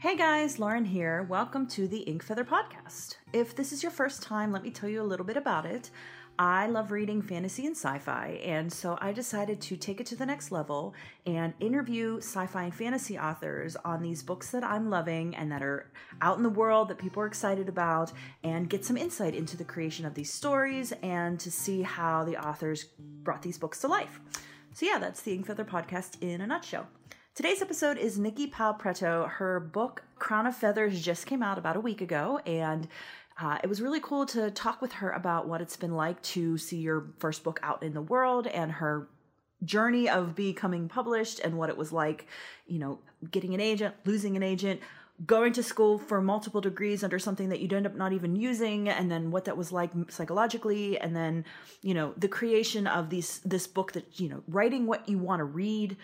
Hey guys, Lauren here. Welcome to the Ink Feather Podcast. If this is your first time, let me tell you a little bit about it. I love reading fantasy and sci fi, and so I decided to take it to the next level and interview sci fi and fantasy authors on these books that I'm loving and that are out in the world that people are excited about, and get some insight into the creation of these stories and to see how the authors brought these books to life. So, yeah, that's the Ink Feather Podcast in a nutshell. Today's episode is Nicki Pau Preto. Her book, Crown of Feathers, just came out about a week ago, and uh, it was really cool to talk with her about what it's been like to see your first book out in the world and her journey of becoming published and what it was like, you know, getting an agent, losing an agent, going to school for multiple degrees under something that you'd end up not even using and then what that was like psychologically and then you know the creation of these this book that you know writing what you want to read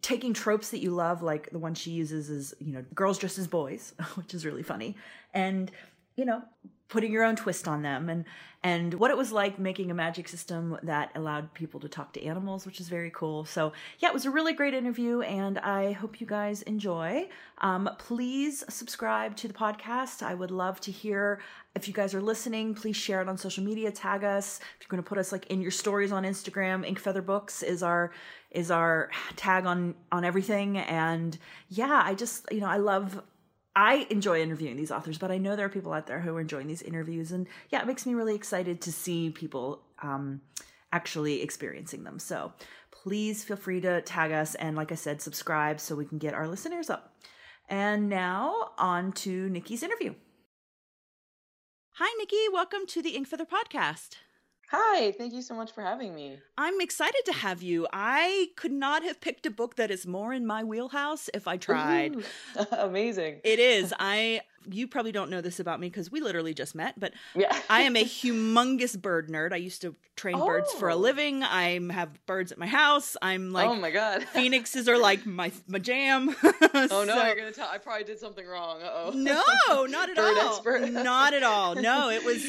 taking tropes that you love like the one she uses is you know girls dressed as boys which is really funny. And you know putting your own twist on them. And and what it was like making a magic system that allowed people to talk to animals which is very cool. So yeah it was a really great interview and i hope you guys enjoy. Um, please subscribe to the podcast. I would love to hear if you guys are listening. Please share it on social media. Tag us. If you're going to put us like in your stories on instagram ink feather books is our is our tag on on everything. And yeah i just you know i love I enjoy interviewing these authors, but I know there are people out there who are enjoying these interviews, and yeah, it makes me really excited to see people um, actually experiencing them. So please feel free to tag us, and like I said, subscribe so we can get our listeners up. And now on to Nicki's interview. Hi, Nikki. Welcome to the Ink Feather Podcast. Hi, thank you so much for having me. I'm excited to have you. I could not have picked a book that is more in my wheelhouse if I tried. Amazing. It is. I you probably don't know this about me because we literally just met, but yeah. I am a humongous bird nerd. I used to train oh. birds for a oh. living. I have birds at my house. I'm oh like, oh my god, phoenixes are like my my jam. oh so, no, you're gonna tell. I probably did something wrong. oh. No, not at bird all. Expert. not at all. No, it was.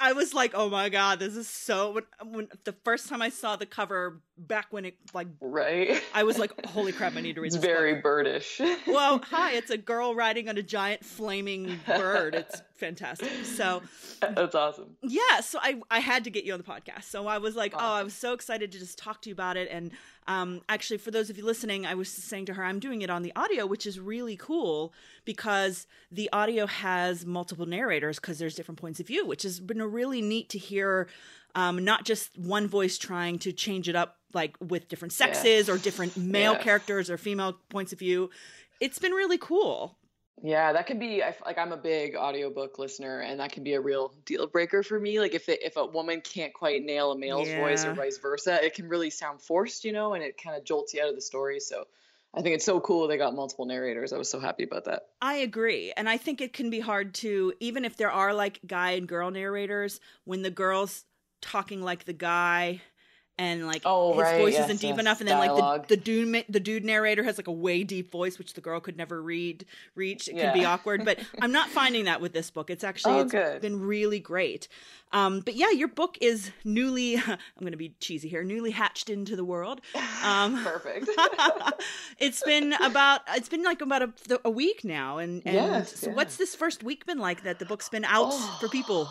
I was like, oh my god, this is so. When, when the first time I saw the cover back when it like right, I was like, holy crap, I need to read. It's this very birdish. well, hi, it's a girl riding on a giant flaming bird. It's fantastic. So that's awesome. Yeah. So I, I had to get you on the podcast. So I was like, awesome. oh, I was so excited to just talk to you about it. And um, actually, for those of you listening, I was saying to her, I'm doing it on the audio, which is really cool because the audio has multiple narrators because there's different points of view, which has been really neat to hear. Um, not just one voice trying to change it up like with different sexes yeah. or different male yeah. characters or female points of view. It's been really cool. Yeah, that can be I, like I'm a big audiobook listener, and that can be a real deal breaker for me. Like if it, if a woman can't quite nail a male's yeah. voice or vice versa, it can really sound forced, you know, and it kind of jolts you out of the story. So I think it's so cool they got multiple narrators. I was so happy about that. I agree. And I think it can be hard to even if there are like guy and girl narrators, when the girl's talking like the guy and like oh, his right. voice yes, isn't deep yes. enough and then Dialogue. like the, the dude the dude narrator has like a way deep voice which the girl could never read reach it yeah. can be awkward but i'm not finding that with this book it's actually oh, it's good. been really great um, but yeah your book is newly i'm going to be cheesy here newly hatched into the world um, perfect it's been about it's been like about a, a week now and, and yes, so yeah. what's this first week been like that the book's been out oh. for people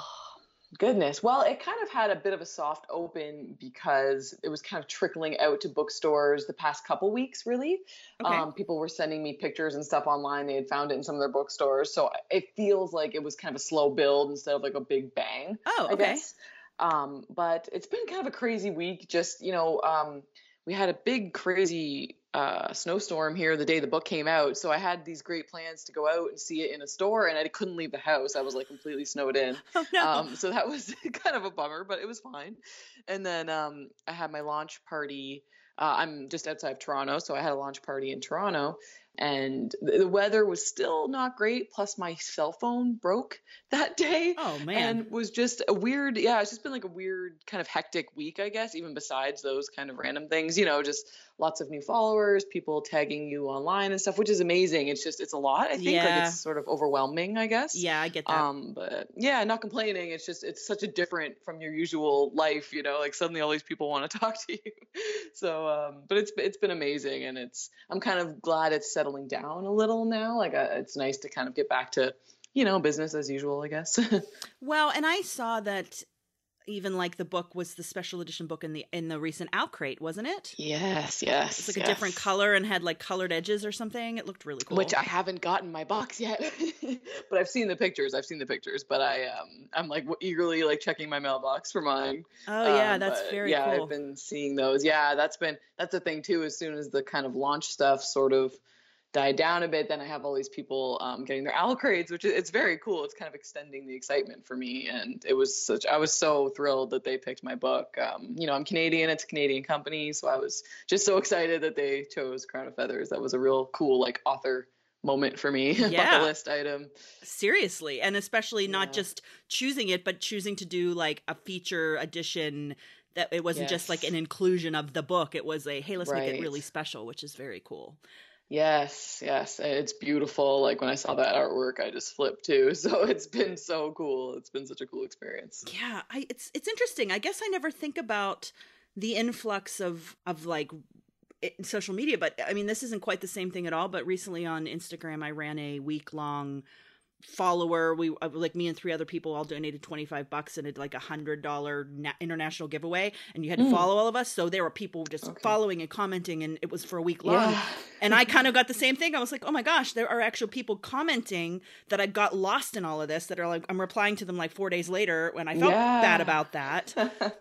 Goodness. Well, it kind of had a bit of a soft open because it was kind of trickling out to bookstores the past couple weeks, really. Okay. Um, people were sending me pictures and stuff online. They had found it in some of their bookstores. So it feels like it was kind of a slow build instead of like a big bang. Oh, okay. I guess. Um, but it's been kind of a crazy week. Just, you know, um, we had a big, crazy uh, snowstorm here the day the book came out. So I had these great plans to go out and see it in a store, and I couldn't leave the house. I was like completely snowed in. Oh, no. Um, so that was kind of a bummer, but it was fine. And then um, I had my launch party. Uh, I'm just outside of Toronto, so I had a launch party in Toronto, and the weather was still not great. Plus, my cell phone broke that day. Oh man! And was just a weird. Yeah, it's just been like a weird kind of hectic week, I guess. Even besides those kind of random things, you know, just lots of new followers, people tagging you online and stuff, which is amazing. It's just it's a lot. I think yeah. like it's sort of overwhelming, I guess. Yeah, I get that. Um, but yeah, not complaining. It's just it's such a different from your usual life, you know. Like suddenly all these people want to talk to you. so, um, but it's it's been amazing, and it's I'm kind of glad it's settling down a little now. Like uh, it's nice to kind of get back to you know business as usual, I guess. well, and I saw that even like the book was the special edition book in the in the recent OwlCrate, wasn't it? Yes, yes. It's like yes. a different color and had like colored edges or something. It looked really cool. Which I haven't gotten my box yet, but I've seen the pictures. I've seen the pictures, but I um I'm like eagerly like checking my mailbox for mine. Oh yeah, um, that's very yeah, cool. I've been seeing those. Yeah, that's been that's the thing too. As soon as the kind of launch stuff sort of died down a bit, then I have all these people um, getting their OwlCrates, which is, it's very cool. It's kind of extending the excitement for me, and it was such. I was so thrilled that they picked my book. Um, you know, I'm Canadian; it's a Canadian company, so I was just so excited that they chose Crown of Feathers. That was a real cool like author moment for me yeah. bucket list item seriously and especially yeah. not just choosing it but choosing to do like a feature edition that it wasn't yes. just like an inclusion of the book it was a hey let's right. make it really special which is very cool Yes, yes, it's beautiful. Like when I saw that artwork, I just flipped too. So it's been so cool. It's been such a cool experience. Yeah, I, it's it's interesting. I guess I never think about the influx of of like social media, but I mean this isn't quite the same thing at all. But recently on Instagram, I ran a week long follower we uh, like me and three other people all donated 25 bucks and did like a hundred dollar na- international giveaway and you had to mm. follow all of us so there were people just okay. following and commenting and it was for a week long yeah. and i kind of got the same thing i was like oh my gosh there are actual people commenting that i got lost in all of this that are like i'm replying to them like four days later when i felt yeah. bad about that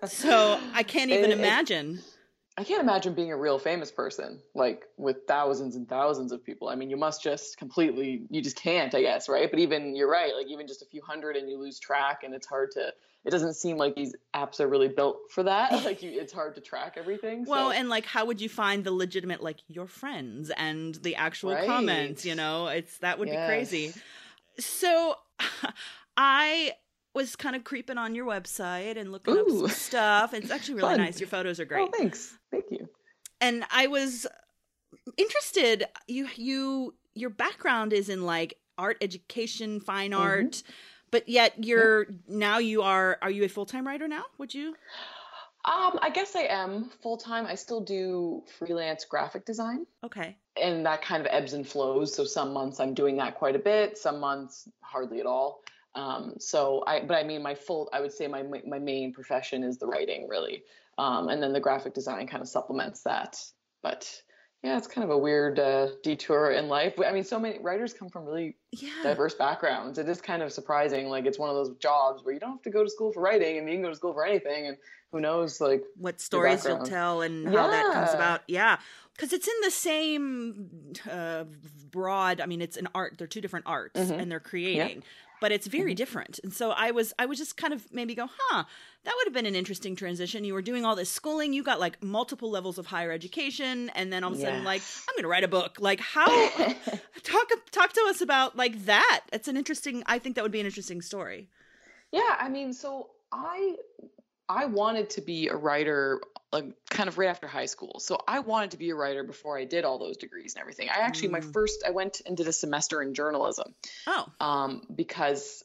so i can't even it, imagine it, I can't imagine being a real famous person, like with thousands and thousands of people. I mean, you must just completely, you just can't, I guess, right? But even, you're right, like even just a few hundred and you lose track and it's hard to, it doesn't seem like these apps are really built for that. Like you, it's hard to track everything. Well, so. and like, how would you find the legitimate, like your friends and the actual right. comments, you know, it's, that would yes. be crazy. So I was kind of creeping on your website and looking Ooh. up some stuff. It's actually really Fun. nice. Your photos are great. Oh, thanks. Thank you. And I was interested. You you your background is in like art education, fine mm-hmm. art, but yet you're yep. now you are are you a full time writer now? Would you? Um, I guess I am full time. I still do freelance graphic design. Okay. And that kind of ebbs and flows. So some months I'm doing that quite a bit, some months hardly at all. Um, so I, but I mean, my full, I would say my my main profession is the writing, really, um, and then the graphic design kind of supplements that. But yeah, it's kind of a weird uh, detour in life. I mean, so many writers come from really yeah. diverse backgrounds. It is kind of surprising. Like it's one of those jobs where you don't have to go to school for writing, and you can go to school for anything, and who knows, like what stories you'll tell and yeah. how that comes about. Yeah, because it's in the same uh, broad. I mean, it's an art. They're two different arts, mm-hmm. and they're creating. Yeah but it's very mm-hmm. different. And so I was I was just kind of maybe go, huh, that would have been an interesting transition. You were doing all this schooling, you got like multiple levels of higher education, and then all of a sudden, like, I'm gonna write a book. Like how talk talk to us about like that. It's an interesting I think that would be an interesting story. Yeah, I mean, so I I wanted to be a writer like kind of right after high school. So I wanted to be a writer before I did all those degrees and everything. I actually mm. my first I went and did a semester in journalism. Oh. Um because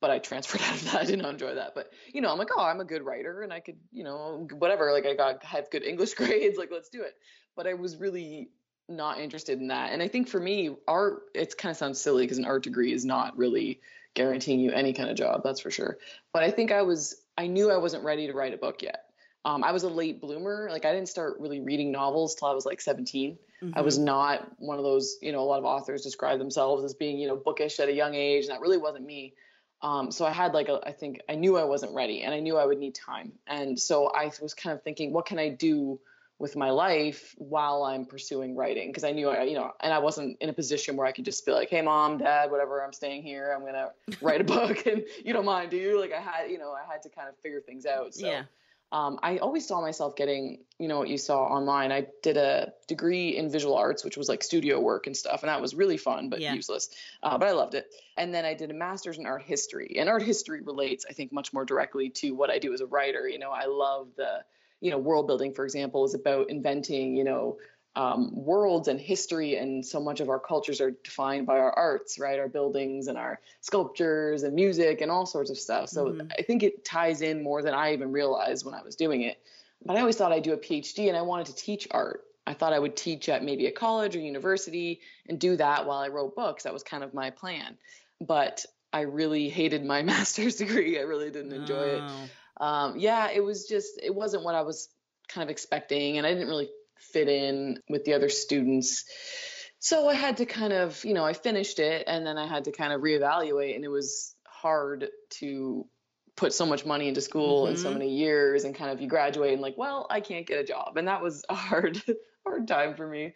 but I transferred out of that. I didn't enjoy that. But you know, I'm like, oh, I'm a good writer and I could, you know, whatever. Like I got have good English grades, like let's do it. But I was really not interested in that. And I think for me, art it kind of sounds silly because an art degree is not really guaranteeing you any kind of job, that's for sure. But I think I was I knew I wasn't ready to write a book yet. Um, I was a late bloomer. Like I didn't start really reading novels till I was like 17. Mm-hmm. I was mm-hmm. not one of those, you know, a lot of authors describe themselves as being, you know, bookish at a young age, and that really wasn't me. Um, so I had like a, I think I knew I wasn't ready, and I knew I would need time, and so I was kind of thinking, what can I do with my life while I'm pursuing writing? Because I knew I, you know, and I wasn't in a position where I could just be like, hey, mom, dad, whatever, I'm staying here, I'm gonna write a book, and you don't mind, do you? Like I had, you know, I had to kind of figure things out. So. Yeah um, I always saw myself getting, you know, what you saw online. I did a degree in visual arts, which was like studio work and stuff, and that was really fun but yeah. useless. Uh, but I loved it. And then I did a master's in art history, and art history relates, I think, much more directly to what I do as a writer. You know, I love the, you know, world building, for example, is about inventing, you know, um, worlds and history, and so much of our cultures are defined by our arts, right? Our buildings and our sculptures and music and all sorts of stuff. So mm-hmm. I think it ties in more than I even realized when I was doing it. But I always thought I'd do a PhD and I wanted to teach art. I thought I would teach at maybe a college or university and do that while I wrote books. That was kind of my plan. But I really hated my master's degree. I really didn't enjoy oh. it. Um, yeah, it was just, it wasn't what I was kind of expecting. And I didn't really fit in with the other students. So I had to kind of, you know, I finished it and then I had to kind of reevaluate. And it was hard to put so much money into school mm-hmm. and so many years and kind of you graduate and like, well, I can't get a job. And that was a hard, hard time for me.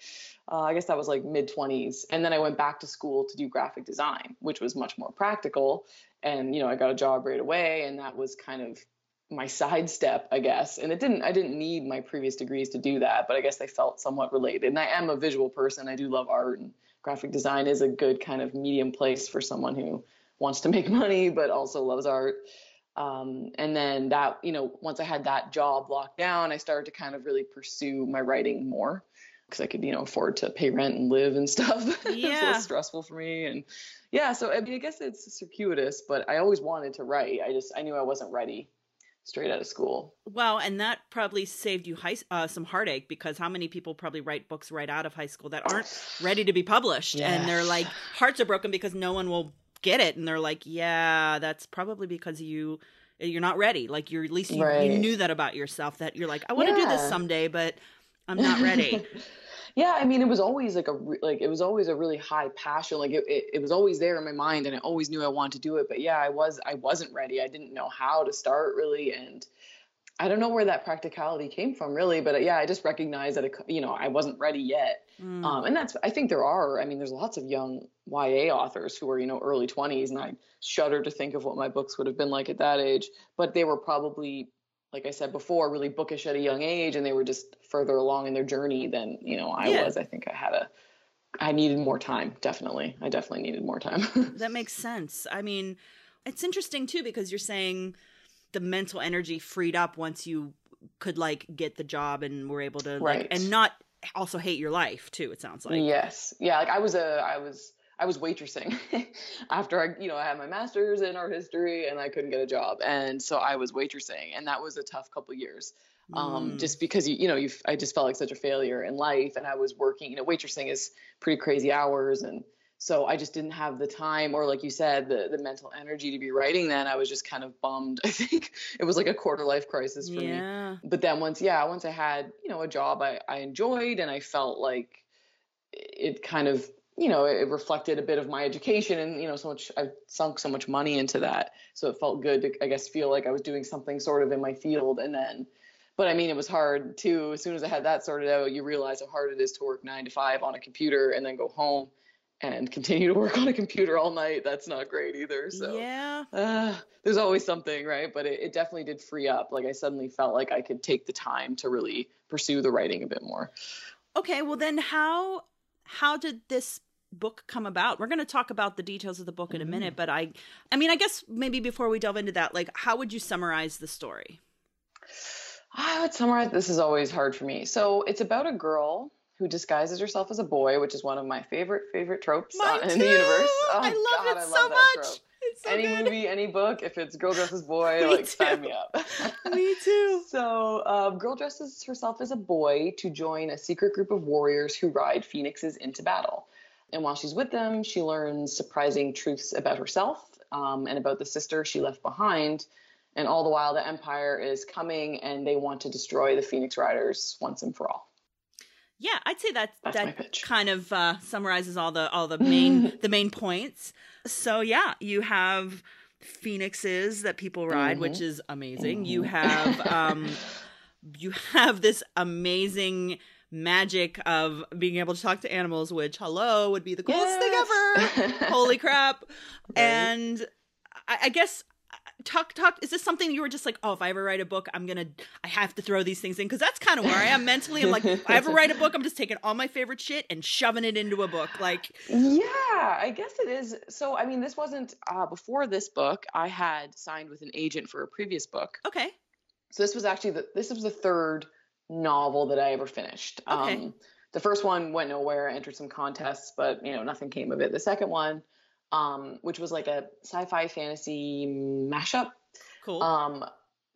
Uh, I guess that was like mid 20s. And then I went back to school to do graphic design, which was much more practical. And, you know, I got a job right away. And that was kind of my sidestep, I guess. And it didn't I didn't need my previous degrees to do that, but I guess they felt somewhat related. And I am a visual person. I do love art and graphic design is a good kind of medium place for someone who wants to make money but also loves art. Um, and then that, you know, once I had that job locked down, I started to kind of really pursue my writing more because I could, you know, afford to pay rent and live and stuff. Yeah. it's stressful for me. And yeah, so I mean, I guess it's circuitous, but I always wanted to write. I just, I knew I wasn't ready straight out of school. Well, and that probably saved you high, uh, some heartache because how many people probably write books right out of high school that aren't ready to be published yeah. and they're like hearts are broken because no one will get it and they're like, yeah, that's probably because you you're not ready. Like you're at least you, right. you knew that about yourself that you're like, I want to yeah. do this someday, but I'm not ready. yeah i mean it was always like a like it was always a really high passion like it, it, it, was always there in my mind and i always knew i wanted to do it but yeah i was i wasn't ready i didn't know how to start really and i don't know where that practicality came from really but yeah i just recognized that it, you know i wasn't ready yet mm. um, and that's i think there are i mean there's lots of young ya authors who are you know early 20s and i shudder to think of what my books would have been like at that age but they were probably like I said before, really bookish at a young age, and they were just further along in their journey than you know I yeah. was. I think I had a, I needed more time. Definitely, I definitely needed more time. that makes sense. I mean, it's interesting too because you're saying the mental energy freed up once you could like get the job and were able to right. like and not also hate your life too. It sounds like yes, yeah. Like I was a, I was I was waitressing after I, you know, I had my master's in art history and I couldn't get a job, and so I was waitressing, and that was a tough couple years, um, mm. just because you, you know, you, I just felt like such a failure in life, and I was working, you know, waitressing is pretty crazy hours, and so I just didn't have the time, or like you said, the the mental energy to be writing. Then I was just kind of bummed. I think it was like a quarter life crisis for yeah. me. But then once, yeah, once I had, you know, a job I, I enjoyed, and I felt like it kind of you know, it reflected a bit of my education and, you know, so much, I've sunk so much money into that. So it felt good to, I guess, feel like I was doing something sort of in my field. And then, but I mean, it was hard too. As soon as I had that sorted out, you realize how hard it is to work nine to five on a computer and then go home and continue to work on a computer all night. That's not great either. So yeah, uh, there's always something, right? But it, it definitely did free up. Like I suddenly felt like I could take the time to really pursue the writing a bit more. Okay, well then how how did this book come about? We're going to talk about the details of the book in a minute, mm. but I I mean, I guess maybe before we delve into that, like how would you summarize the story? I would summarize this is always hard for me. So, it's about a girl who disguises herself as a boy, which is one of my favorite favorite tropes uh, in the universe. Oh, I love God, it I love so much. Trope. So any good. movie, any book, if it's girl dresses boy, like too. sign me up. me too. So, um, girl dresses herself as a boy to join a secret group of warriors who ride phoenixes into battle. And while she's with them, she learns surprising truths about herself um, and about the sister she left behind. And all the while, the Empire is coming and they want to destroy the Phoenix Riders once and for all. Yeah, I'd say that That's that kind of uh, summarizes all the all the main the main points. So yeah, you have phoenixes that people ride, mm-hmm. which is amazing. Mm-hmm. You have um, you have this amazing magic of being able to talk to animals, which hello would be the coolest yes. thing ever. Holy crap! Right. And I, I guess talk talk is this something you were just like oh if i ever write a book i'm gonna i have to throw these things in because that's kind of where i am mentally i'm like if i ever write a book i'm just taking all my favorite shit and shoving it into a book like yeah i guess it is so i mean this wasn't uh, before this book i had signed with an agent for a previous book okay so this was actually the this was the third novel that I ever finished. Okay. Um, the first one went nowhere. I entered some contests, but you know nothing came of it. The second one, um, which was like a sci-fi fantasy mashup. Cool. Um,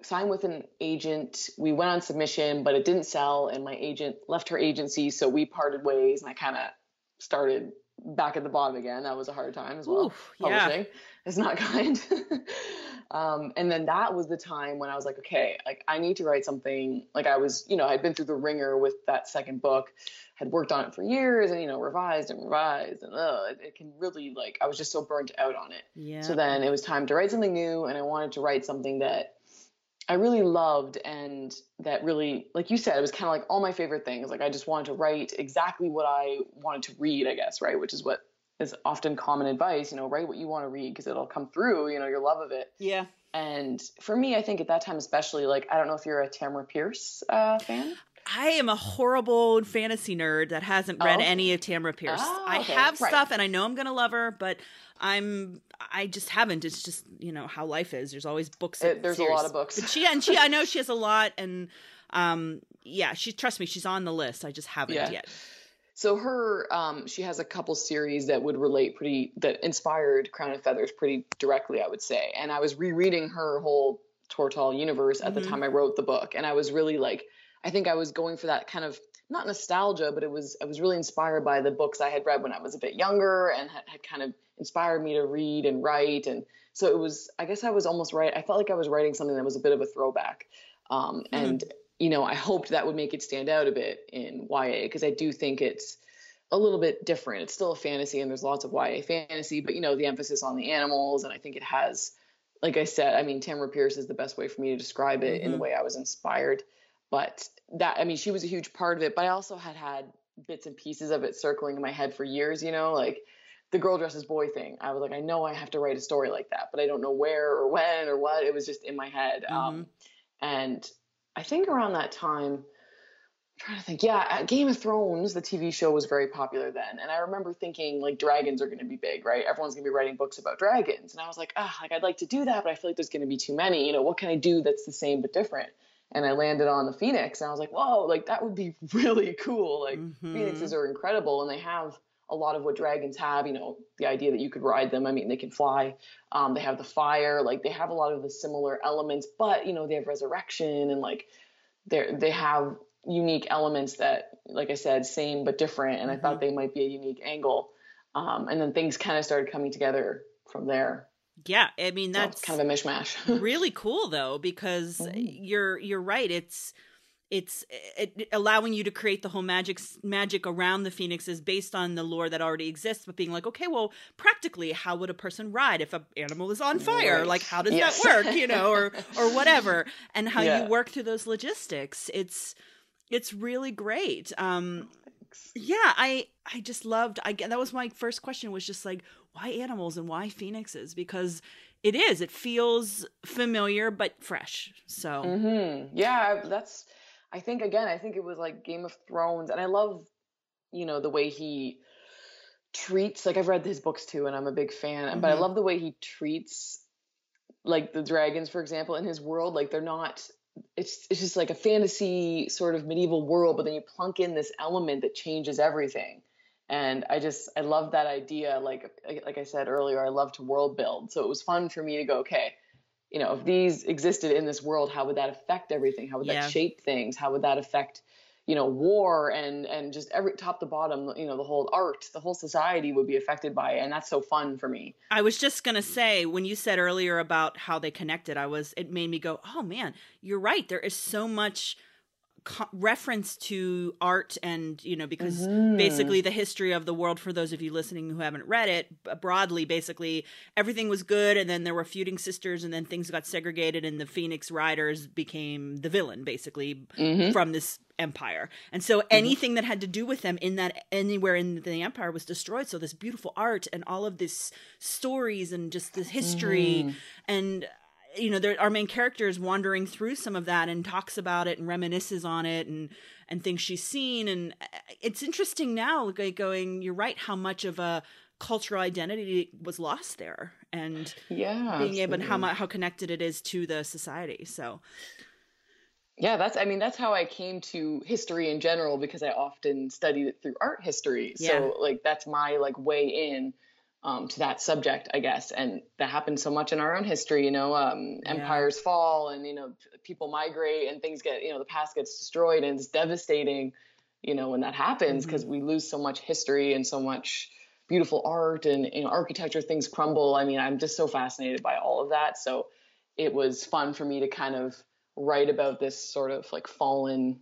signed with an agent. We went on submission, but it didn't sell, and my agent left her agency, so we parted ways, and I kind of started back at the bottom again. That was a hard time as well. Oof, Publishing yeah. Is not kind. um, and then that was the time when I was like, okay, like I need to write something. Like I was, you know, I'd been through the ringer with that second book, had worked on it for years, and you know, revised and revised, and uh, it, it can really like I was just so burnt out on it. Yeah. So then it was time to write something new, and I wanted to write something that I really loved and that really, like you said, it was kind of like all my favorite things. Like I just wanted to write exactly what I wanted to read, I guess, right? Which is what is often common advice, you know, write what you want to read because it'll come through, you know, your love of it. Yeah. And for me, I think at that time, especially, like, I don't know if you're a Tamora Pierce uh, fan. I am a horrible fantasy nerd that hasn't read oh. any of Tamora Pierce. Oh, okay. I have right. stuff and I know I'm going to love her, but I'm I just haven't. It's just you know how life is. There's always books. It, there's series. a lot of books. But she and she I know she has a lot, and um yeah, she trust me, she's on the list. I just haven't yeah. yet. So her um she has a couple series that would relate pretty that inspired Crown and Feathers pretty directly, I would say. And I was rereading her whole Tortall universe at mm-hmm. the time I wrote the book, and I was really like, I think I was going for that kind of not nostalgia, but it was I was really inspired by the books I had read when I was a bit younger and had, had kind of inspired me to read and write. And so it was I guess I was almost right. I felt like I was writing something that was a bit of a throwback. Um, mm-hmm. And you know I hoped that would make it stand out a bit in YA because I do think it's a little bit different. It's still a fantasy and there's lots of YA fantasy, but you know the emphasis on the animals and I think it has like I said, I mean Tamora Pierce is the best way for me to describe it mm-hmm. in the mm-hmm. way I was inspired. But that I mean she was a huge part of it but i also had had bits and pieces of it circling in my head for years you know like the girl dresses boy thing i was like i know i have to write a story like that but i don't know where or when or what it was just in my head mm-hmm. um, and i think around that time I'm trying to think yeah game of thrones the tv show was very popular then. And i remember thinking like dragons are going to be big right? Everyone's going to be writing books about dragons. And i was like ah like i'd like to do that but i feel like there's going to be too many. You know what can i do that's the same but different? And I landed on the Phoenix and I was like, whoa, like that would be really cool. Like mm-hmm. Phoenixes are incredible and they have a lot of what dragons have, you know, the idea that you could ride them. I mean, they can fly. Um, they have the fire, like they have a lot of the similar elements, but you know, they have resurrection and like they they have unique elements that, like I said, same but different. And mm-hmm. I thought mm-hmm. they might be a unique angle. Um, and then things kind of started coming together from there. Yeah, I mean that's kind of a mishmash. really cool though because mm. you're you're right. It's it's it, allowing you to create the whole magic magic around the phoenixes based on the lore that already exists but being like okay well practically how would a person ride if an animal is on fire right. like how does yes. that work you know or or whatever and how yeah. you work through those logistics it's it's really great um yeah i i just loved i that was my first question was just like why animals and why phoenixes? Because it is. It feels familiar but fresh. So mm-hmm. yeah, that's. I think again. I think it was like Game of Thrones, and I love, you know, the way he treats. Like I've read his books too, and I'm a big fan. Mm-hmm. But I mm-hmm. love the way he treats, like the dragons, for example, in his world. Like they're not it's it's just like a fantasy sort of medieval world, but then you plunk in this element that changes everything and i just i love that idea like like i said earlier i love to world build so it was fun for me to go okay you know if these existed in this world how would that affect everything? How would that shape things? How would that affect you know war and and just every top to bottom you know the whole art the whole society would be affected by it. And that's so fun for me. I was just going to say when you said earlier about how they connected i was it made me go oh man you're right. There is so much co- reference to art and you know because mm-hmm. basically the history of the world for those of you listening who haven't read it broadly basically everything was good and then there were feuding sisters and then things got segregated and the phoenix riders became the villain basically mm-hmm. from this empire and so mm-hmm. anything mm-hmm. that had to do with them in that anywhere in the empire was destroyed so this beautiful art and all of this stories and just this history mm-hmm. and you know, there, our main character is wandering through some of that and talks about it and reminisces on it and and things she's seen. And uh, it's interesting now, going, you're right, how much of a cultural identity was lost there, and yeah, being able and how how connected it is to the society. So. yeah, that's I mean that's how I came to history in general because I often studied it through art history. Yeah. So like that's my like way in um, to that subject, I guess. And that happens so much in our own history, you know, um, yeah. empires fall and, you know, people migrate and things get, you know, the past gets destroyed and it's devastating, you know, when that happens because mm-hmm. we lose so much history and so much beautiful art and, you know, architecture, things crumble. I mean, I'm just so fascinated by all of that. So it was fun for me to kind of write about this sort of like fallen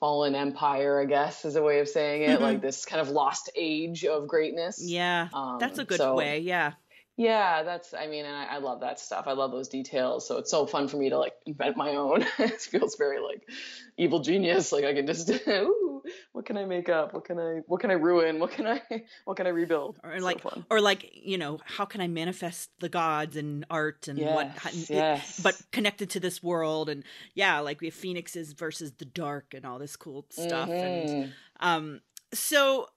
fallen empire, I guess is a way of saying it, like this kind of lost age of greatness. Yeah, um, that's a good so, way. Yeah. Yeah, that's. I mean, and I, I, love that stuff. I love those details. So it's so fun for me to like invent my own. it feels very like evil genius. Like I can just, ooh, what can I make up? What can I, what can I ruin? What can I, what can I rebuild? Or like, so or like, you know, how can I manifest the gods and art and yes, what, yes. It, but connected to this world and yeah, like we have phoenixes versus the dark and all this cool stuff mm-hmm. and um. So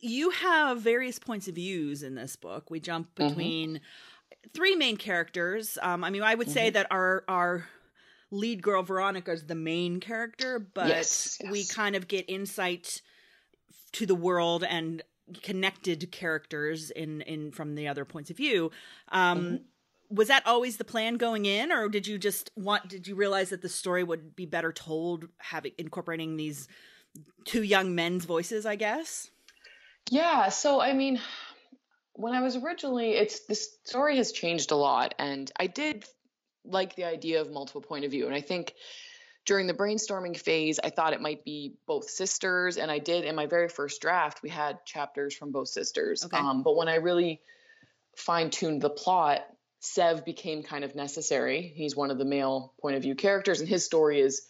you have various points of views in this book. We jump mm-hmm. between mm-hmm. three main characters. Um, I mean, I would mm-hmm. say that our our lead girl Veronica is the main character, but yes, yes. we kind of get insight to the world and connected characters in in from the other points of view. Um, mm-hmm. Was that always the plan going in, or did you just want? Did you realize that the story would be better told having incorporating these two young men's voices? I guess. Yeah. So, I mean, when I was originally, it's this story has changed a lot, and I did like the idea of multiple point of view, and I think during the brainstorming phase, I thought it might be both sisters, and I did in my very first draft. We had chapters from both sisters, okay. um, but when I really fine tuned the plot, Sev became kind of necessary. He's one of the male point of view characters, and his story is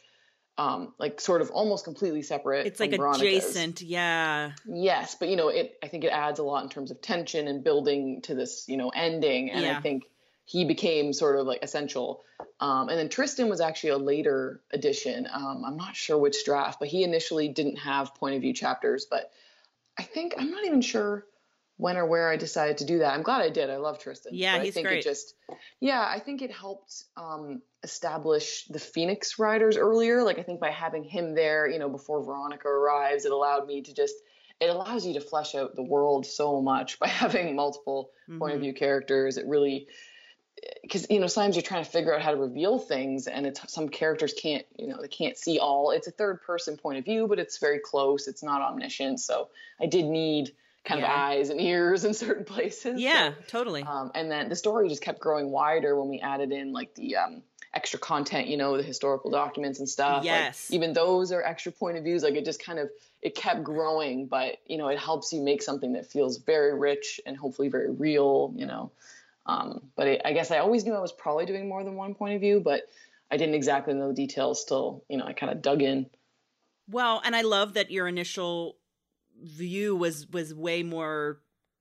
um, like sort of almost completely separate. It's like adjacent, yeah. Yes, but you know, it. I think it adds a lot in terms of tension and building to this, you know, ending. And yeah. I think he became sort of like essential. Um, and then Tristan was actually a later addition. Um, I'm not sure which draft, but he initially didn't have point of view chapters. But I think I'm not even sure when or where I decided to do that. I'm glad I did. I love Tristan. Yeah, he's I think great. It just, yeah, I think it helped um, establish the Phoenix Riders earlier. Like I think by having him there, you know, before Veronica arrives, it allowed me to just. It allows you to flesh out the world so much by having multiple mm-hmm. point of mm-hmm. view characters. It really, because you know sometimes you're trying to figure out how to reveal things and it's some characters can't you know they can't see all it's a third person point of view but it's very close it's not omniscient so i did need kind yeah. of eyes and ears in certain places. Yeah, so, totally. Um, and then the story just kept growing wider when we added in like the um, extra content, you know, the historical documents and stuff. Yes. Like, even those are extra point of views. Like it just kind of it kept growing, but you know, it helps you make something that feels very rich and hopefully very real. You know. Um, but it, I guess I always knew I was probably doing more than one point of view, but I didn't exactly know the details. Still, you know, I kind of dug in. Well, and I love that your initial view was was way more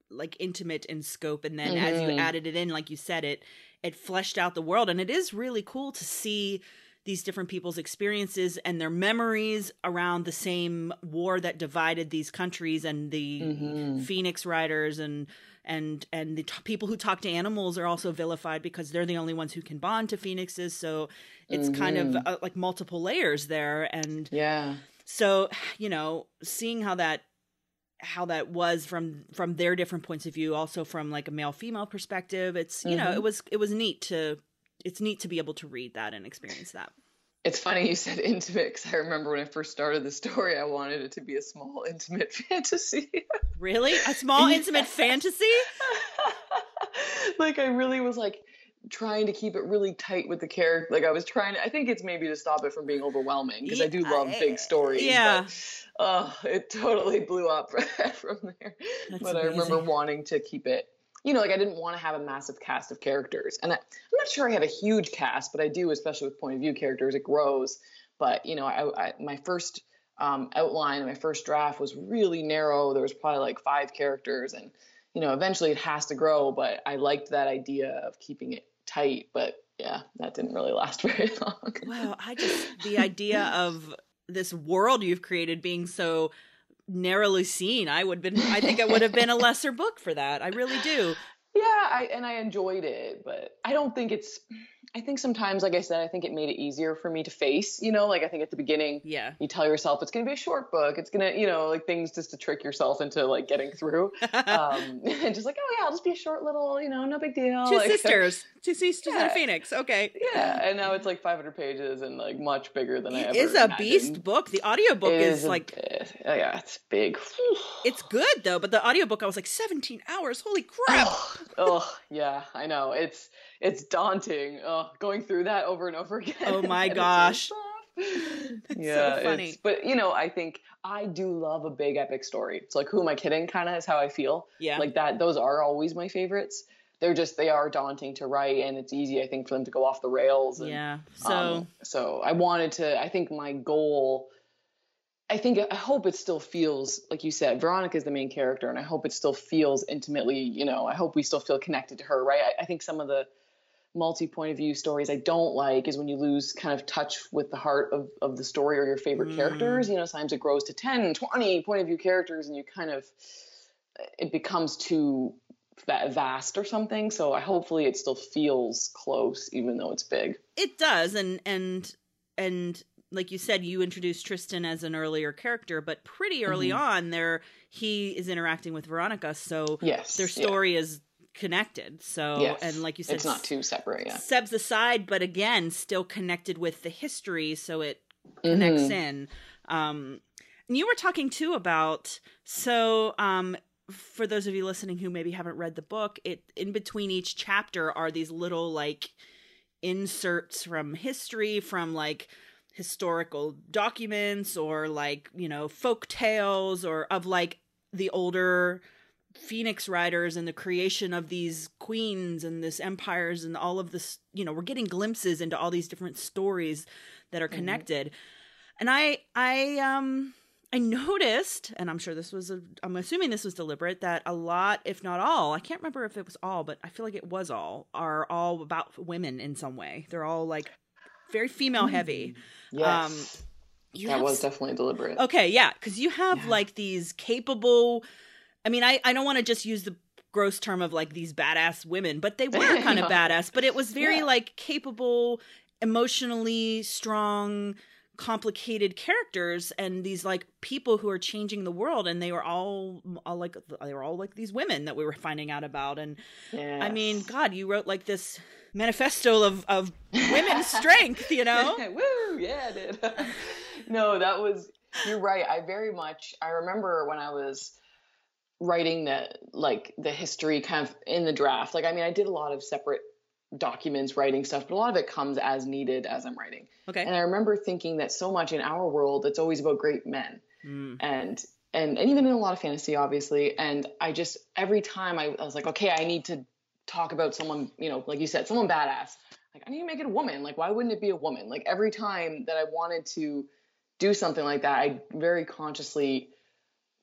like intimate in scope and then mm-hmm. as you mm-hmm. added it in like you said it it fleshed out the world and it is really cool to see these different people's experiences and their memories around the same war that divided these countries and the mm-hmm. phoenix riders and and and the t- people who talk to animals are also vilified because they're the only ones who can bond to phoenixes so it's mm-hmm. kind of mm-hmm. uh, like multiple layers there and yeah so you know seeing how that how that was from from their different points of view also from like a male female perspective. It's you mm-hmm. know it was it was neat to it's neat to be able to read that and experience that. It's funny you said intimate because i remember when i first started the story i wanted it to be a small intimate fantasy. Really? A small intimate fantasy? Like i really was like trying to keep it really tight with the character. Like I was trying to, I think it's maybe to stop it from being overwhelming because I do love big stories. Yeah. But, oh, it totally blew up from there. That's but amazing. I remember wanting to keep it, you know, like I didn't want to have a massive cast of characters. And I, am not sure I have a huge cast, but I do, especially with point of view characters, it grows. But, you know, I, I my first um, outline, my first draft was really narrow. There was probably like five characters and, you know, eventually it has to grow, but I liked that idea of keeping it tight, but yeah, that didn't really last very long. wow, I just the idea of this world you've created being so narrowly seen, I would have been I think it would have been a lesser book for that. I really do. Yeah, I and I enjoyed it, but I don't think it's I think sometimes, like I said, I think it made it easier for me to face, you know, like I think at the beginning, yeah, you tell yourself it's going to be a short book. It's going to, you know, like things just to trick yourself into like getting through. um, and just like, oh yeah, I'll just be a short little, you know, no big deal. Two like, sisters, two sisters yeah. in Phoenix. Okay. Yeah. And now it's like 500 pages and like much bigger than it I ever is a imagined. beast book. The audiobook is, is like, bit, oh, yeah, it's big. it's good though, but the audiobook, I was like 17 hours. Holy crap. oh yeah, I know. It's, it's daunting uh, going through that over and over again. Oh my gosh. yeah, so funny. but you know, I think I do love a big epic story. It's like who am I kidding? Kind of is how I feel. Yeah, like that. Those are always my favorites. They're just they are daunting to write, and it's easy I think for them to go off the rails. And, yeah. So um, so I wanted to. I think my goal. I think I hope it still feels like you said. Veronica is the main character, and I hope it still feels intimately. You know, I hope we still feel connected to her. Right. I, I think some of the multi point of view stories I don't like is when you lose kind of touch with the heart of, of the story or your favorite mm. characters. You know, sometimes it grows to 10, 20 point of view characters and you kind of, it becomes too vast or something. So I, hopefully it still feels close even though it's big. It does. And, and, and, like you said, you introduced Tristan as an earlier character, but pretty early mm-hmm. on, there he is interacting with Veronica, so yes, their story yeah. is connected. So, yes. and like you said, it's not too separate. Yeah, Sev's aside, but again, still connected with the history, so it connects mm-hmm. in. Um, and you were talking too about so um, for those of you listening who maybe haven't read the book, it in between each chapter are these little like inserts from history, from like historical documents or like you know folk tales or of like the older phoenix riders and the creation of these queens and this empires and all of this you know we're getting glimpses into all these different stories that are mm-hmm. connected mm-hmm. and i i um i noticed and i'm sure this was a i'm assuming this was deliberate that a lot if not all i can't remember if it was all but i feel like it was all are all about women in some way they're all like very female heavy mm. yes. um that have, was definitely deliberate okay yeah because you have yeah. like these capable I mean, I, I don't want to just use the gross term of like these badass women, but they were kind of badass, but it was very yeah. like capable, emotionally strong, complicated characters and these like people who are changing the world and they were all, all like they were all like these women that we were finding out about and yes. I mean god you wrote like this manifesto of of women's strength you know woo yeah I did no that was you're right I very much I remember when I was writing the like the history kind of in the draft. Like I mean, I did a lot of separate documents, writing stuff, but a lot of it comes as needed as I'm writing. Okay. And I remember thinking that so much in our world, it's always about great men, mm. and and and even in a lot of fantasy, obviously. And I just every time I, I was like, okay, I need to talk about someone, you know, like you said, someone badass. Like I need to make it a woman. Like why wouldn't it be a woman? Like every time that I wanted to do something like that, I very consciously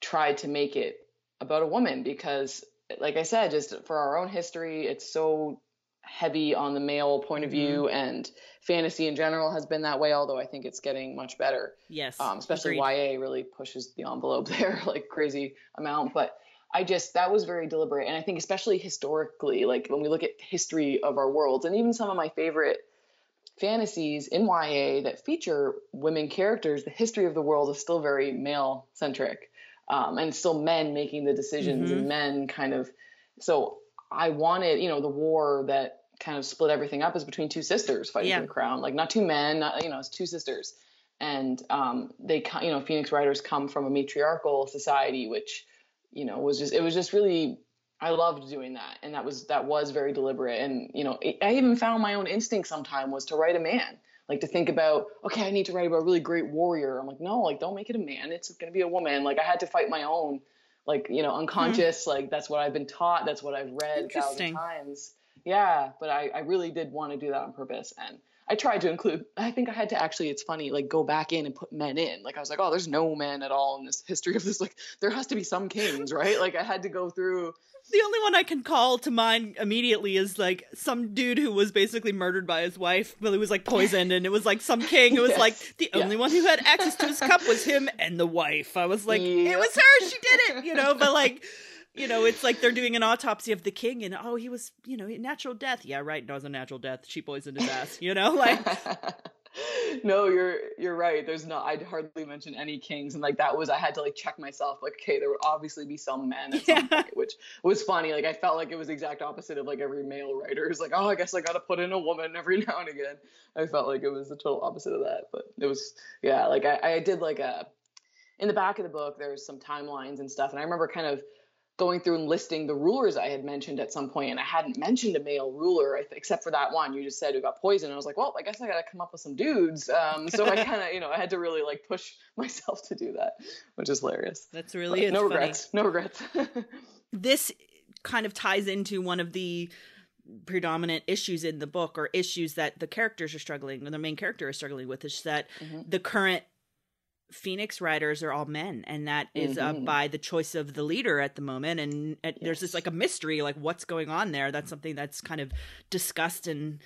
tried to make it about a woman because like I said, just for our own history, it's so heavy on the male point of view mm-hmm. and fantasy in general has been that way, although I think it's getting much better. Yes. Um, especially agreed. YA really pushes the envelope there, like crazy amount. But I just, that was very deliberate. And I think especially historically, like when we look at history of our worlds and even some of my favorite fantasies in YA that feature women characters, the history of the world is still very male centric um, and still men making the decisions mm-hmm. and men kind of. So I wanted, you know, the war that kind of split everything up is between two sisters fighting yeah. for the crown, like not two men, not, you know, it's two sisters, and um, they, you know, Phoenix Riders come from a matriarchal society, which, you know, was just it was just really I loved doing that, and that was that was very deliberate. And you know, I even found my own instinct sometime was to write a man like to think about okay i need to write about a really great warrior. I'm like no like don't make it a man. It's going to be a woman. Like i had to fight my own like you know mm-hmm. unconscious mm-hmm. like that's what i've been taught that's what i've read a thousand times. Yeah but I, I really did want to do that on purpose and i tried to include i think i had to actually it's funny like go back in and put men in. Like i was like oh there's no men at all in this history of this like there has to be some kings right? Like i had to go through the only one I can call to mind immediately is like some dude who was basically murdered by his wife, but he was like poisoned, and it was like some king. It was yes. like the yeah. only one who had access to his cup was him and the wife. I was like, it was her. She did it, you know. But like, you know, it's like they're doing an autopsy of the king, and oh, he was, you know, natural death. Yeah, right. It was a natural death. She poisoned his ass. You know, like. no, you're you're right. There's not. I'd hardly mention any kings, and like that was I had to like check myself. Like, okay, there would obviously be some men at yeah. some point, which was funny. Like I felt like it was the exact opposite of like every male writer is like, oh, I guess I got to put in a woman every now and again. I felt like it was the total opposite of that, but it was yeah. Like I, I did like a in the back of the book. There's some timelines and stuff, and I remember kind of going through and listing the rulers I had mentioned at some point, and I hadn't mentioned a male ruler except for that one you just said who got poisoned. I was like, well, I guess I got to come up with some dudes. Um, so I kind of, you know, I had to really like push myself to do that, which is hilarious. That's really no regrets. No regrets. this kind of ties into one of the predominant issues in the book or issues that the characters are struggling or the main character is struggling with is that mm-hmm. the current Phoenix riders are all men, and that is mm-hmm. uh, by the choice of the leader at the moment. And yes. there's this like a mystery, like what's going on there. That's something that's kind of discussed and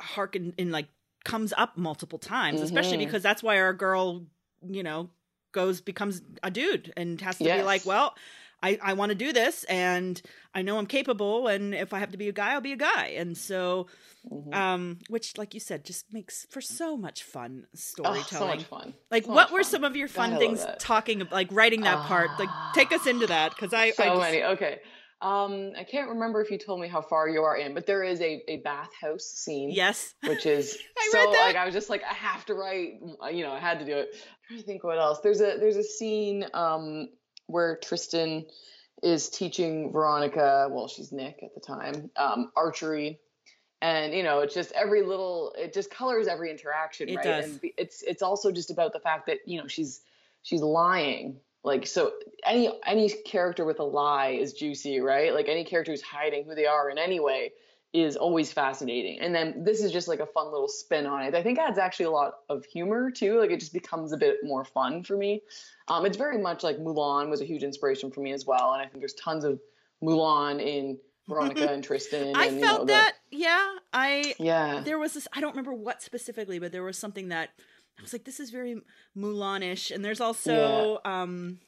harkened and like comes up multiple times, mm-hmm. especially because that's why our girl, you know, goes becomes a dude and has to yes. be like, well, I, I want to do this and I know I'm capable and if I have to be a guy, I'll be a guy. And so mm-hmm. um which like you said just makes for so much fun storytelling. Oh, so much fun. Like so what were fun. some of your fun God, things talking like writing that uh, part? Like take us into that cuz I So I just... many. Okay. Um, I can't remember if you told me how far you are in, but there is a, a bathhouse scene. Yes. Which is so like I was just like I have to write you know, I had to do it. I'm trying to think what else. There's a there's a scene um where Tristan is teaching Veronica, well, she's Nick at the time, um, archery. And you know, it's just every little it just colors every interaction, it right? Does. And it's it's also just about the fact that, you know, she's she's lying. Like so any any character with a lie is juicy, right? Like any character who's hiding who they are in any way is always fascinating. And then this is just like a fun little spin on it. I think adds actually a lot of humor too. Like it just becomes a bit more fun for me. Um, it's very much like Mulan was a huge inspiration for me as well. And I think there's tons of Mulan in Veronica and Tristan. And, I felt you know, that. The, yeah. I, yeah. There was this, I don't remember what specifically, but there was something that I was like, this is very Mulanish. And there's also, yeah. um,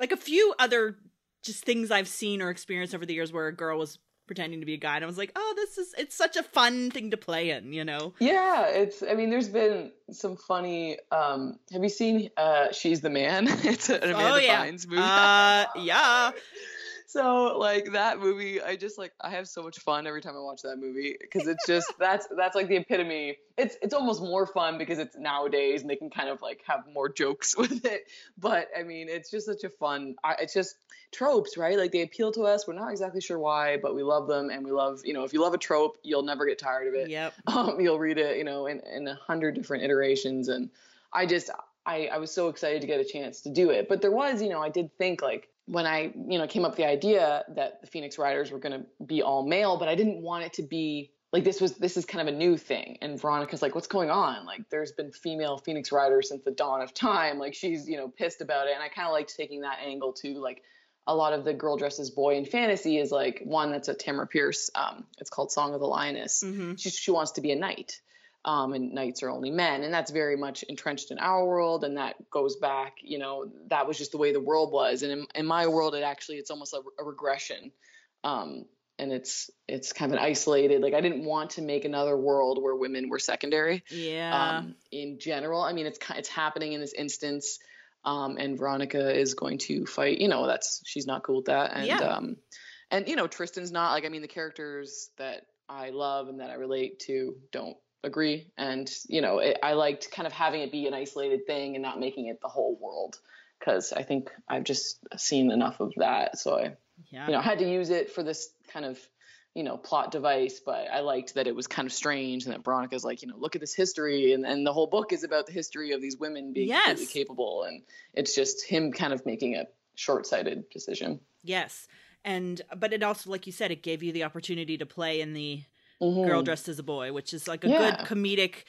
like a few other just things I've seen or experienced over the years where a girl was pretending to be a guy and I was like, "Oh, this is it's such a fun thing to play in," you know. Yeah, it's I mean there's been some funny um have you seen uh She's the Man? it's an Amanda oh, yeah. Bynes movie. Uh yeah. so like that movie i just like i have so much fun every time i watch that movie because it's just that's that's like the epitome. It's it's almost more fun because it's nowadays and they can kind of like have more jokes with it. But i mean it's just such a fun it's just tropes right? Like they appeal to us. We're not exactly sure why but we love them and we love you know if you love a trope you'll never get tired of it. Yep. Um, you'll read it you know in in a hundred different iterations. And i just I, I was so excited to get a chance to do it. But there was you know i did think like when I, you know, came up with the idea that the Phoenix Riders were going to be all male, but I didn't want it to be like this was this is kind of a new thing. And Veronica's like, what's going on? Like, there's been female Phoenix Riders since the dawn of time. Like, she's you know pissed about it. And I kind of liked taking that angle too. Like, a lot of the girl dresses boy in fantasy is like one that's a Tamora Pierce. Um, it's called Song of the Lioness. Mm-hmm. She she wants to be a knight um, and knights are only men and that's very much entrenched in our world and that goes back you know that was just the way the world was. And in, in my world it actually it's almost a, a regression um, and it's it's kind of an isolated like i didn't want to make another world where women were secondary. Yeah. Um, in general i mean it's it's happening in this instance um, and veronica is going to fight you know that's she's not cool with that and yeah. um and you know tristan's not like i mean the characters that i love and that i relate to don't agree. And, you know, it, I liked kind of having it be an isolated thing and not making it the whole world because I think I've just seen enough of that. So I, yeah. you know, I had to use it for this kind of, you know, plot device, but I liked that it was kind of strange and that Veronica's like, you know, look at this history. And, and the whole book is about the history of these women being yes. completely capable. And it's just him kind of making a short sighted decision. Yes. And, but it also, like you said, it gave you the opportunity to play in the, mm-hmm. girl dressed as a boy, which is like a yeah. good comedic.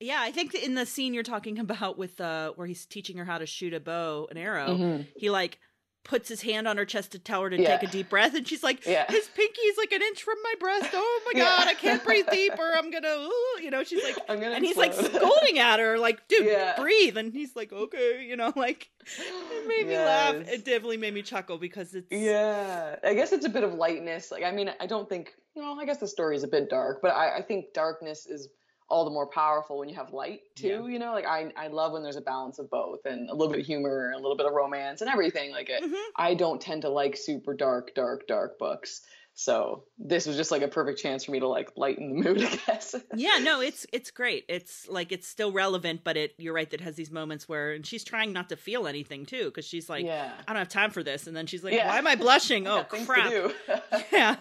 Yeah, I think in the scene you're talking about with uh where he's teaching her how to shoot a bow, an arrow, mm-hmm. he like puts his hand on her chest to tell her to yeah. take a deep breath and she's like yeah. his pinky's like an inch from my breast oh my god i can't breathe deeper i'm gonna ooh, you know she's like and explode. he's like scolding at her like dude breathe and he's like okay you know like it made yes. me laugh it definitely made me chuckle because it's yeah i guess it's a bit of lightness like i mean i don't think you know i guess the story is a bit dark but i, I think darkness is all the more powerful when you have light too yeah. you know? Like I, I love when there's a balance of both and a little bit of humor a little bit of romance and everything like it mm-hmm. i don't tend to like super dark dark dark books. So this was just like a perfect chance for me to like lighten the mood i guess. Yeah no it's it's great. It's like it's still relevant but it you're right that has these moments where and she's trying not to feel anything too because she's like yeah. i don't have time for this. And then she's like yeah. why am i blushing? Oh crap. yeah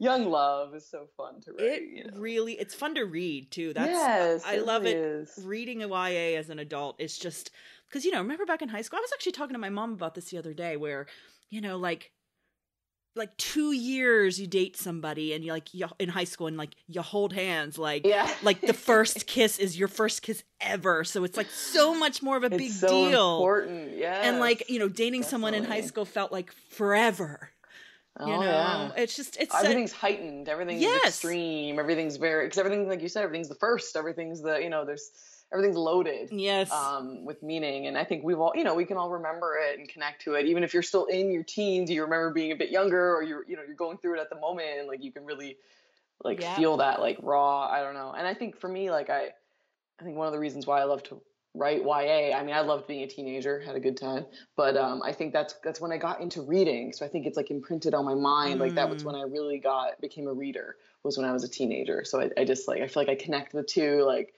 young love is so fun to read. It you know? really, it's fun to read too. That's yes, I, I love really it. Is. Reading a YA as an adult is just because you know, remember back in high school, I was actually talking to my mom about this the other day, where you know, like like two years you date somebody and you like you, in high school and like you hold hands like yeah. like the first kiss is your first kiss ever so it's like so much more of a it's big so deal important yeah and like you know dating Definitely. someone in high school felt like forever you oh, know, yeah. it's just it's everything's heightened. Everything's yes. extreme. Everything's very because everything, like you said, everything's the first. Everything's the you know, there's everything's loaded. Yes. Um, with meaning, and I think we've all you know we can all remember it and connect to it. Even if you're still in your teens, you remember being a bit younger, or you're you know you're going through it at the moment, and like you can really like yeah. feel that like raw. I don't know. And I think for me, like I, I think one of the reasons why I love to write YA. I mean, I loved being a teenager, had a good time, but um, I think that's that's when I got into reading. So I think it's like imprinted on my mind. Mm. Like that was when I really got became a reader was when I was a teenager. So I, I just like I feel like I connect the two. Like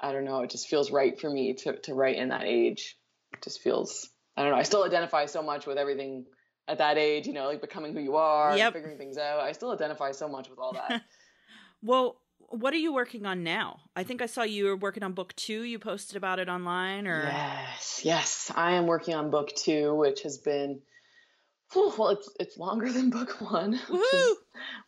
I don't know, it just feels right for me to to write in that age. It just feels I don't know. I still identify so much with everything at that age. You know, like becoming who you are, yep. figuring things out. I still identify so much with all that. well what are you working on now? I think I saw you were working on book two. You posted about it online, or yes, yes, I am working on book two, which has been whew, well, it's it's longer than book one. Woo!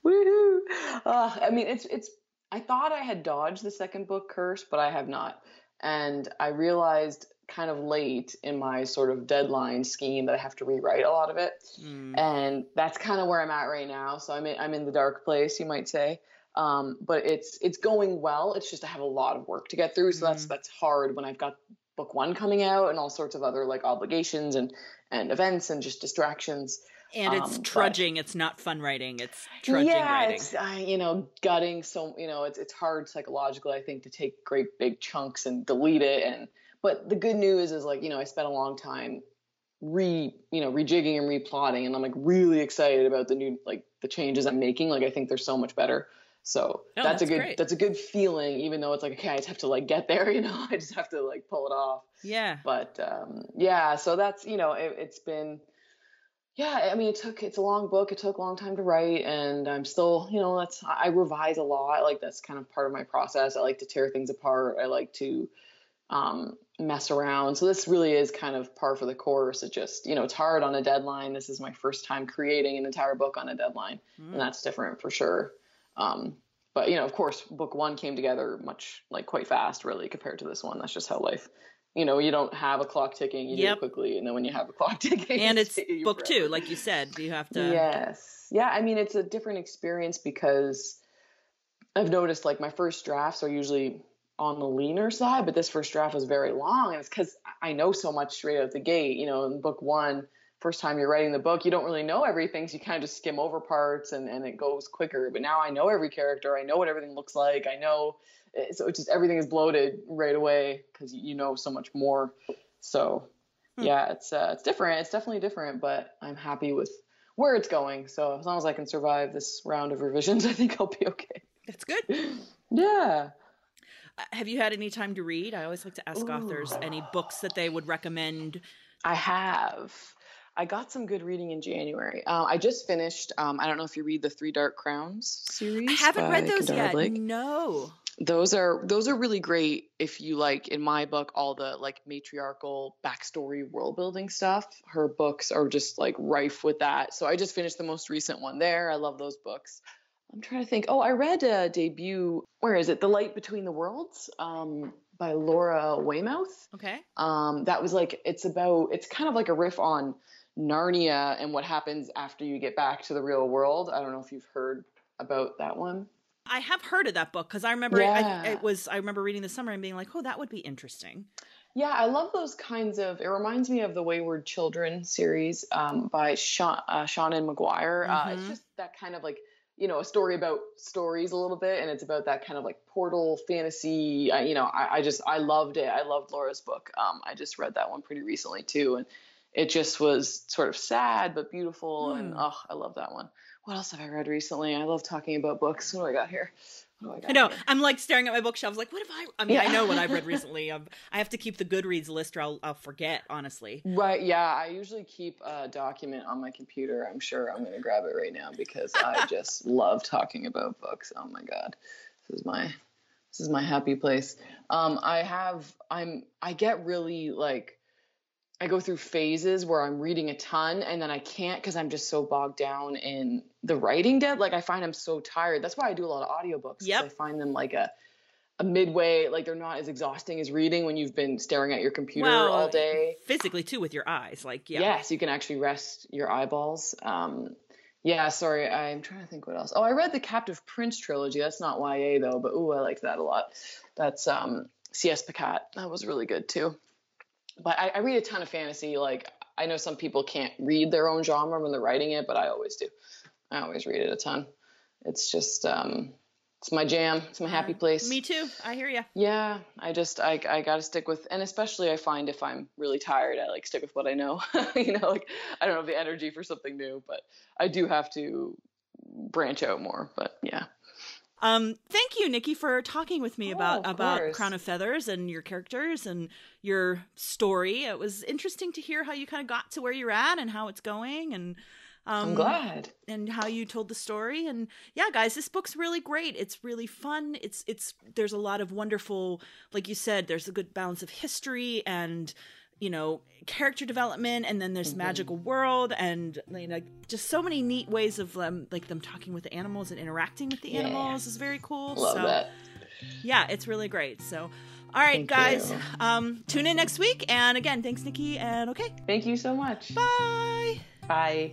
Woohoo! Uh, I mean, it's it's. I thought I had dodged the second book curse, but I have not, and I realized kind of late in my sort of deadline scheme that I have to rewrite a lot of it, mm. and that's kind of where I'm at right now. So I'm in, I'm in the dark place, you might say. Um, but it's it's going well. It's just I have a lot of work to get through, so mm-hmm. that's that's hard when I've got book one coming out and all sorts of other like obligations and and events and just distractions. And it's um, trudging. But, it's not fun writing. It's trudging yeah, writing. it's uh, you know gutting. So you know it's it's hard psychologically. I think to take great big chunks and delete it. And but the good news is like you know I spent a long time re you know rejigging and replotting, and I'm like really excited about the new like the changes I'm making. Like I think they're so much better. So that's, that's, a good great. that's a good feeling, even though it's like okay, I just have to like get there, you know, I just have to like pull it off. Yeah. But um, yeah, so that's you know it, it's been yeah, I mean it took it's a long book, it took a long time to write, and I'm still you know that's I revise a lot, like that's kind of part of my process. I like to tear things apart. I like to um, mess around. So this really is kind of par for the course. It just, you know, it's hard on a deadline. This is my first time creating an entire book on a deadline, mm. and that's different for sure. Um, but you know, of course, book one came together much like quite fast, really, compared to this one. That's just how life. You know, you don't have a clock ticking. You yep. do it quickly, and then when you have a clock ticking, and it's book forever. two, like you said, you have to. Yes, yeah. I mean, it's a different experience because I've noticed like my first drafts are usually on the leaner side, but this first draft was very long, and it's because I know so much straight out the gate. You know, in book one first time you're writing the book, you don't really know everything. So you kind of just skim over parts and, and it goes quicker. But now I know every character. I know what everything looks like. I know. Eh, so it's just everything is bloated right away because you know so much more. So hmm. yeah, it's uh, it's different. It's definitely different, but I'm happy with where it's going. So as long as I can survive this round of revisions, I think I'll be okay. That's good. yeah. Uh, have you had any time to read? I always like to ask Ooh. authors any books that they would recommend. I have. I got some good reading in January. Uh, I just finished. Um, I don't know if you read the Three Dark Crowns series. I haven't read those yet. Blake. No. Those are those are really great if you like. In my book, all the like matriarchal backstory world building stuff. Her books are just like rife with that. So I just finished the most recent one there. I love those books. I'm trying to think. Oh, I read a debut. Where is it? The Light Between the Worlds. Um, by Laura Weymouth. Okay. Um, that was like it's about it's kind of like a riff on Narnia and what happens after you get back to the real world. I don't know if you've heard about that one. I have heard of that book because I remember yeah. it, I, it was I remember reading the summer and being like, oh, that would be interesting. Yeah, I love those kinds of. It reminds me of the Wayward Children series um, by Seanan, uh, McGuire. Mm-hmm. Uh, it's mm-hmm. just that kind of like you know a story about stories a little bit, and it's about that kind of like portal fantasy. Uh, you know, I, I, just I loved it. I loved Laura's book. Um, I just read that one pretty recently too, and it just was sort of sad but beautiful, mm. and oh, I love that one. What else have I read recently? I love talking about books. What do I got here? Oh, I, I know. Here? I'm like staring at my bookshelves, like, what have I? I mean, yeah. I know what I've read recently. i I have to keep the Goodreads list, or I'll, I'll forget. Honestly. Right. Yeah. I usually keep a document on my computer. I'm sure I'm going to grab it right now because I just love talking about books. Oh my god, this is my this is my happy place. Um, I have. I'm. I get really like I go through phases where I'm reading a ton and then I can't because I'm just so bogged down in the writing dead. Like I find I'm so tired. That's why I do a lot of audiobooks. Yep. I find them like a a midway, like they're not as exhausting as reading when you've been staring at your computer well, all day. Physically too with your eyes. Like yeah. Yes, you can actually rest your eyeballs. Um yeah, sorry, I'm trying to think what else. Oh, I read the Captive Prince trilogy. That's not YA though, but ooh, I liked that a lot. That's um C.S. Pacat. That was really good too but I, I, read a ton of fantasy. Like I know some people can't read their own genre when they're writing it, but I always do. I always read it a ton. It's just um, it's my jam. It's my happy place. Me too. I hear you. Yeah, I just I I got to stick with, and especially I find if I'm really tired, I like stick with what I know. you know, like I don't have the energy for something new, but I do have to branch out more. But yeah. Um, thank you, Nicki, for talking with me oh, about about course. Crown of Feathers and your characters and your story. It was interesting to hear how you kind of got to where you're at and how it's going and um, I'm glad. And how you told the story. And yeah, guys, this book's really great. It's really fun. It's it's there's a lot of wonderful, like you said, there's a good balance of history and you know character development and then there's mm-hmm. magical world and you know just so many neat ways of them like them talking with the animals and interacting with the yeah. animals is very cool. Love so that. yeah it's really great. So all right Thank guys um tune in next week. And again thanks nicki and okay. Thank you so much. Bye. Bye